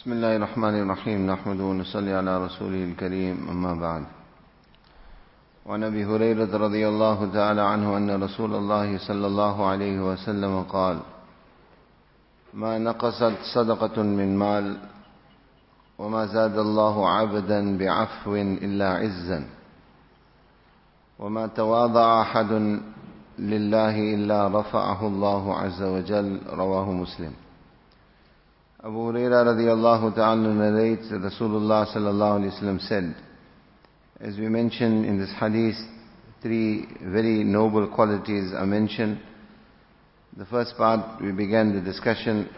بسم الله الرحمن الرحيم نحمده ونصلي على رسوله الكريم أما بعد وعن أبي هريرة رضي الله تعالى عنه أن رسول الله صلى الله عليه وسلم قال ما نقصت صدقة من مال وما زاد الله عبدا بعفو إلا عزا وما تواضع أحد لله إلا رفعه الله عز وجل رواه مسلم Abu Huraira radiallahu ta'ala narrates that Rasulullah sallallahu alayhi wa said, as we mentioned in this hadith, three very noble qualities are mentioned. The first part, we began the discussion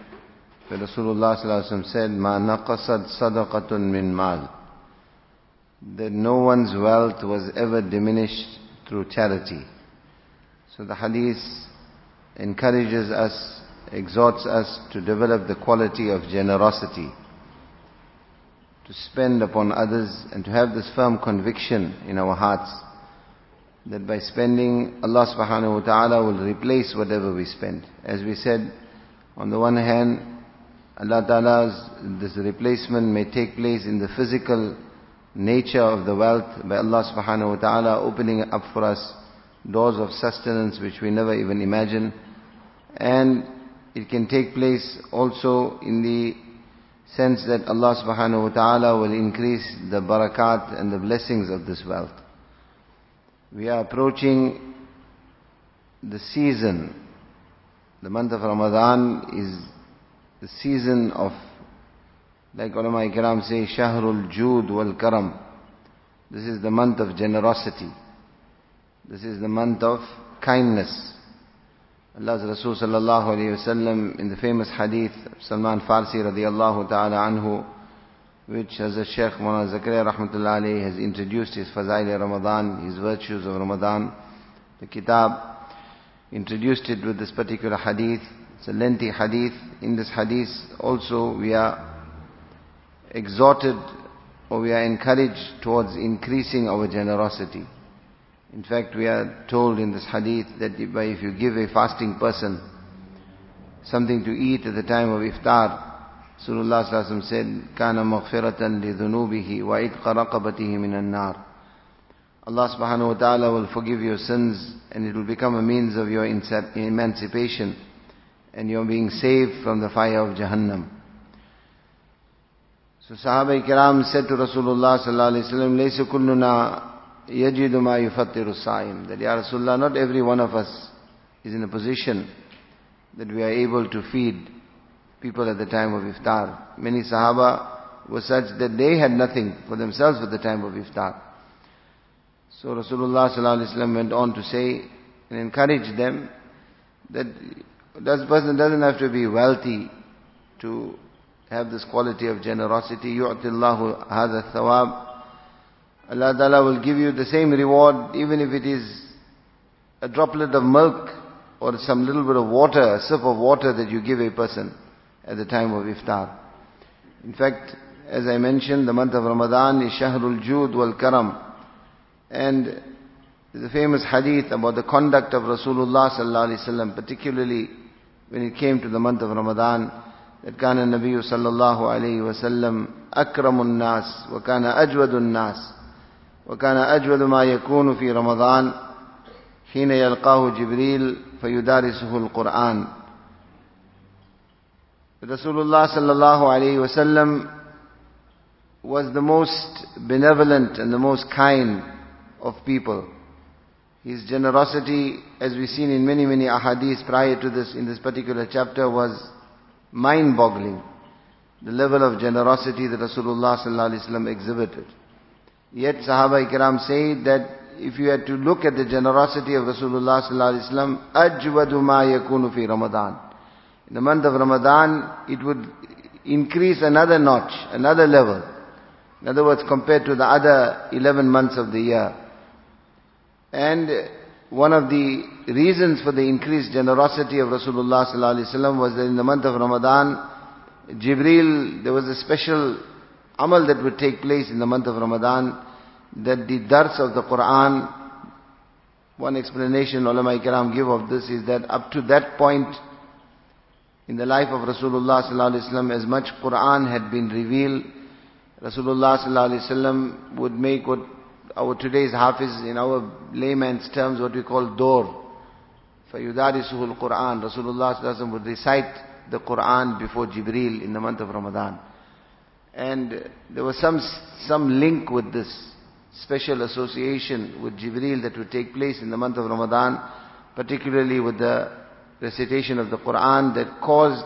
that Rasulullah sallallahu alayhi wa said, Ma naqasad sadaqatun min mal. That no one's wealth was ever diminished through charity. So the hadith encourages us exhorts us to develop the quality of generosity, to spend upon others and to have this firm conviction in our hearts that by spending Allah subhanahu wa ta'ala will replace whatever we spend. As we said, on the one hand, Allah ta'ala's this replacement may take place in the physical nature of the wealth by Allah subhanahu wa ta'ala opening up for us doors of sustenance which we never even imagined and it can take place also in the sense that Allah subhanahu wa ta'ala will increase the barakat and the blessings of this wealth. We are approaching the season. The month of Ramadan is the season of, like ulama ikram say, Shahrul Jood wal Karam. This is the month of generosity. This is the month of kindness. Allah's Rasul sallallahu alayhi wasallam in the famous hadith of Salman Farsi radiallahu ta'ala anhu which as a Sheikh Mawlana Zakaria rahmatullah alayhi has introduced his Fazail Ramadan, his virtues of Ramadan. The kitab introduced it with this particular hadith. It's a lengthy hadith. In this hadith also we are exhorted or we are encouraged towards increasing our generosity. In fact, we are told in this hadith that if you give a fasting person something to eat at the time of iftar, Rasulullah sallallahu said, كَانَ مَغْفِرَةً لِذُنُوبِهِ وَإِدْقَ رَقَبَتِهِ مِنَ النَّارِ Allah subhanahu wa ta'ala will forgive your sins and it will become a means of your emancipation and your being saved from the fire of Jahannam. So Sahaba Kiram said to Rasulullah sallallahu alayhi wa sallam, لَيْسَ كُلُّنَا يجد ما يفطر الصائم that Ya Rasulullah not every one of us is in a position that we are able to feed people at the time of iftar many sahaba were such that they had nothing for themselves at the time of iftar so Rasulullah sallallahu alaihi wasallam went on to say and encourage them that this person doesn't have to be wealthy to have this quality of generosity يُعْتِ اللَّهُ هَذَا الثَّوَابِ Allah Ta'ala will give you the same reward even if it is a droplet of milk or some little bit of water, a sip of water that you give a person at the time of iftar. In fact, as I mentioned, the month of Ramadan is Shahrul Jud wal Karam. And the famous hadith about the conduct of Rasulullah sallallahu alaihi wasallam, particularly when it came to the month of Ramadan, that kana Nabi sallallahu alaihi wasallam akramun nas wa kana ajwadun nas. وكان أجود ما يكون في رمضان حين يلقاه جبريل فيدارسه القرآن Rasulullah sallallahu alayhi wasallam was the most benevolent and the most kind of people. His generosity, as we've seen in many, many ahadith prior to this, in this particular chapter, was mind-boggling. The level of generosity that Rasulullah sallallahu alayhi wasallam exhibited. Yet Sahaba Ikram say that if you had to look at the generosity of Rasulullah sallallahu alaihi wasallam, ajwadu fi Ramadan. In the month of Ramadan, it would increase another notch, another level. In other words, compared to the other 11 months of the year. And one of the reasons for the increased generosity of Rasulullah sallallahu alaihi wasallam was that in the month of Ramadan, Jibril, there was a special amal that would take place in the month of Ramadan, that the dars of the Quran, one explanation ulama ikram give of this is that up to that point, in the life of Rasulullah sallallahu alaihi wasallam, as much Quran had been revealed, Rasulullah sallallahu alaihi wasallam would make what our today's hafiz in our layman's terms what we call door. فَيُدَارِسُهُ الْقُرْآنِ Rasulullah sallallahu alaihi wasallam would recite the Quran before Jibreel in the month of Ramadan. And there was some, some link with this special association with Jibreel that would take place in the month of Ramadan, particularly with the recitation of the Quran that caused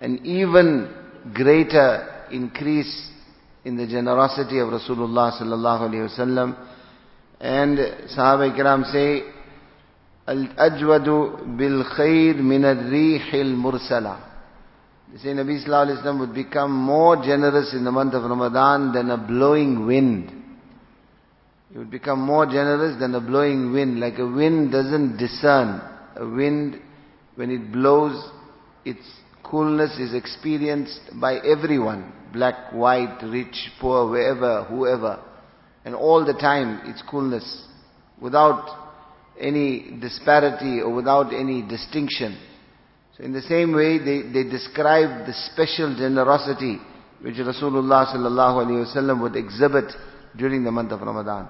an even greater increase in the generosity of Rasulullah sallallahu alaihi wasallam. And Sahaba Ikram say, Al-ajwadu bil khair min al-rih al-mursala. They say Nabi sallallahu alaihi wasallam would become more generous in the month of Ramadan than a blowing wind. He would become more generous than a blowing wind. Like a wind doesn't discern. A wind, when it blows, its coolness is experienced by everyone. Black, white, rich, poor, wherever, whoever. And all the time, its coolness. Without any disparity or without any distinction. So in the same way, they, they describe the special generosity which Rasulullah sallallahu wasallam would exhibit during the month of Ramadan.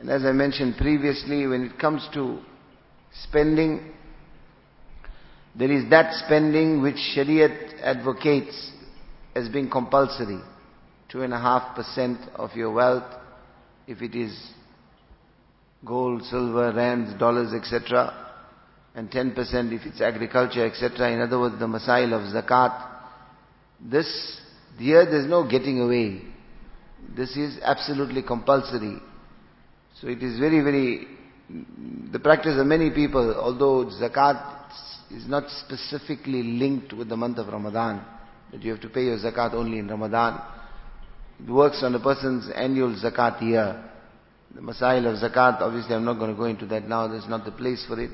And as I mentioned previously, when it comes to spending, there is that spending which Shariat advocates as being compulsory. Two and a half percent of your wealth, if it is gold, silver, rands, dollars, etc. And 10% if it's agriculture, etc. In other words, the masail of zakat. This, here there's no getting away. This is absolutely compulsory. So it is very, very, the practice of many people, although zakat is not specifically linked with the month of Ramadan, that you have to pay your zakat only in Ramadan. It works on a person's annual zakat year. The masail of zakat, obviously I'm not going to go into that now, there's not the place for it.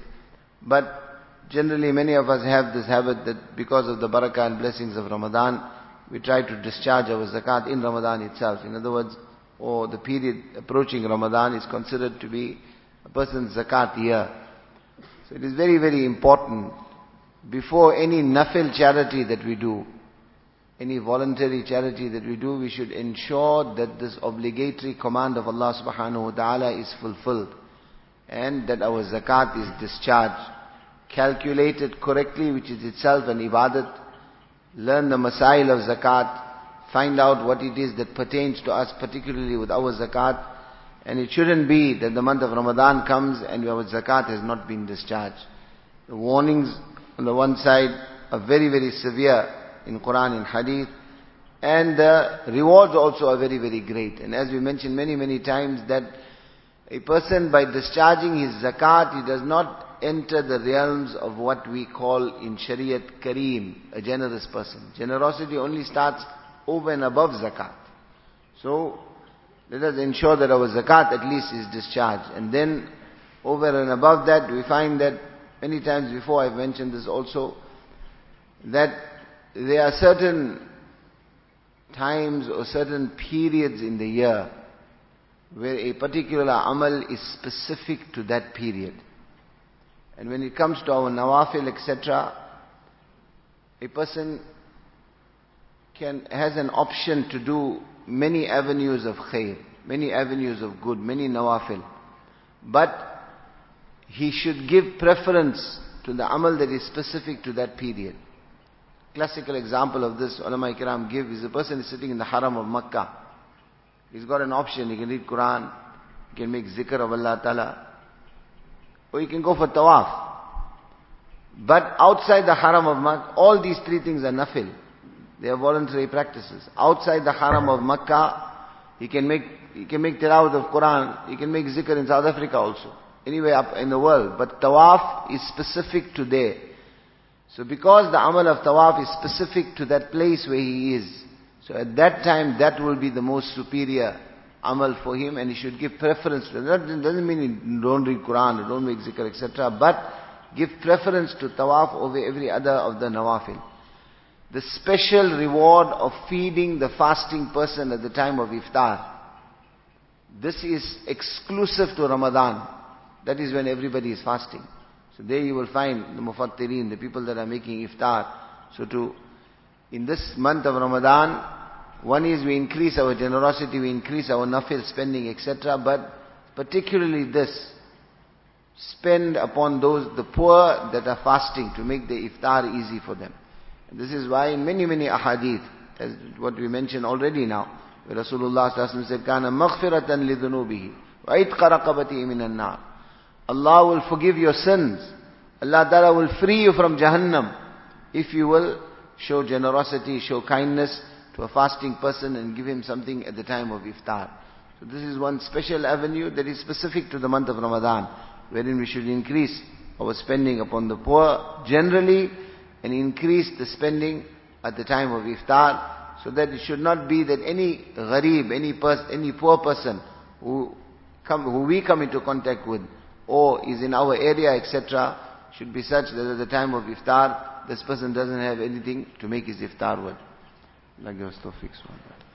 But generally many of us have this habit that because of the barakah and blessings of Ramadan, we try to discharge our zakat in Ramadan itself. In other words, or the period approaching Ramadan is considered to be a person's zakat year. So it is very, very important before any nafil charity that we do, any voluntary charity that we do, we should ensure that this obligatory command of Allah subhanahu wa ta'ala is fulfilled and that our zakat is discharged, calculated correctly, which is itself an ibadat. Learn the masail of zakat, find out what it is that pertains to us, particularly with our zakat. And it shouldn't be that the month of Ramadan comes and our zakat has not been discharged. The warnings on the one side are very, very severe in Quran and Hadith. And the rewards also are very, very great. And as we mentioned many, many times that a person by discharging his zakat, he does not enter the realms of what we call in Shariat Kareem, a generous person. Generosity only starts over and above zakat. So, let us ensure that our zakat at least is discharged. And then, over and above that, we find that many times before I've mentioned this also, that there are certain times or certain periods in the year where a particular amal is specific to that period. And when it comes to our nawafil, etc., a person can, has an option to do many avenues of khair, many avenues of good, many nawafil. But he should give preference to the amal that is specific to that period. Classical example of this, ulama ikram give, is a person is sitting in the haram of Makkah. He's got an option. He can read Quran. He can make zikr of Allah Ta'ala. Or he can go for tawaf. But outside the haram of Makkah, all these three things are nafil. They are voluntary practices. Outside the haram of Makkah, he can make, he can make tilawat of Quran. He can make zikr in South Africa also. Anywhere up in the world. But tawaf is specific to there. So because the amal of tawaf is specific to that place where he is, so at that time, that will be the most superior amal for him and he should give preference to that. doesn't mean he don't read Quran, don't make zikr, etc. But give preference to tawaf over every other of the nawafil. The special reward of feeding the fasting person at the time of iftar. This is exclusive to Ramadan. That is when everybody is fasting. So there you will find the mufattirin, the people that are making iftar So to, in this month of Ramadan, one is we increase our generosity, we increase our nafil spending, etc. But particularly this, spend upon those, the poor that are fasting to make the iftar easy for them. And this is why in many, many ahadith, as what we mentioned already now, where Rasulullah said, كَانَ مَغْفِرَةً لِذُنُوبِهِ وَعِتْقَ رَقَبَتِهِ مِنَ النَّارِ Allah will forgive your sins. Allah Ta'ala will free you from Jahannam if you will show generosity, show kindness to a fasting person and give him something at the time of iftar. So this is one special avenue that is specific to the month of Ramadan, wherein we should increase our spending upon the poor generally and increase the spending at the time of iftar so that it should not be that any gharib, any person, any poor person who come, who we come into contact with or is in our area, etc., should be such that at the time of iftar, this person doesn't have anything to make his iftar with. Allah give us tawfiq.